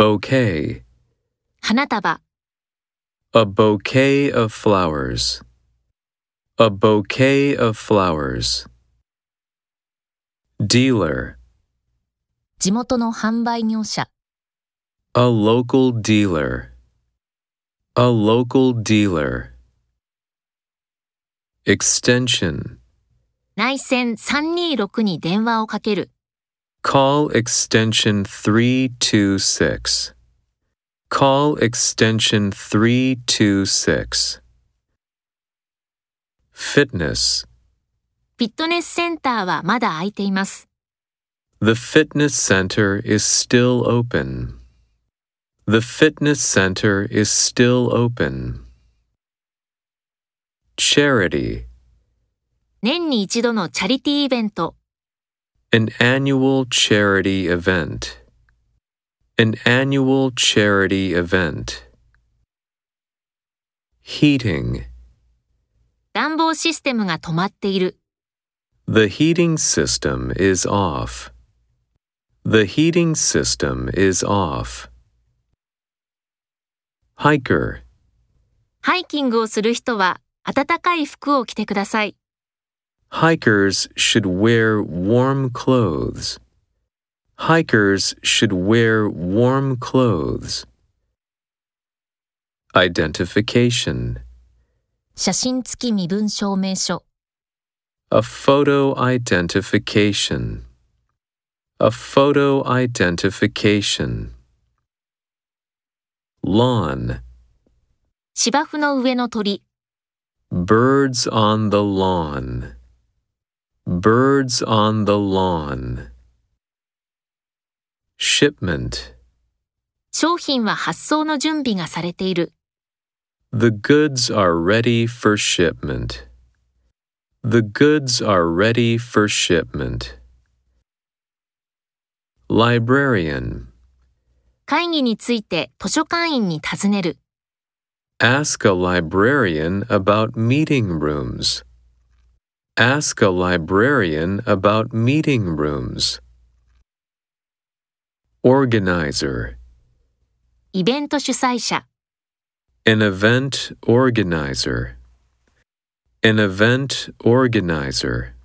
Bouquet. 花束、A bouquet of flowers. A bouquet of flowers. Dealer. 地元の販売業者、A local dealer. A local dealer. Extension. 内線326に電話をかける、Call extension 326. Call extension 326. Fitness. フィットネスセンターはまだ空いています。The fitness center is still open. The fitness center is still open. Charity. 年に一度のチャリティーイベント、An annual charity event. An annual charity event. Heating. 暖房システムが止まっている、 The heating system is off. The heating system is off. Hiker. ハイキングをする人は暖かい服を着てください。 Hikers should wear warm clothes. Hikers should wear warm clothes. Identification. 写真付き身分証明書、 A photo identification. A photo identification. Lawn. 芝生の上の鳥、 Birds on the lawn. Birds on the lawn. Shipment. 商品は発送の準備がされている。 The goods are ready for shipment. The goods are ready for shipment. Librarian. 会議について図書館員に尋ねる。 Ask a librarian about meeting rooms. Ask a librarian about meeting rooms. Organizer. イベント主催者、 An event organizer. An event organizer.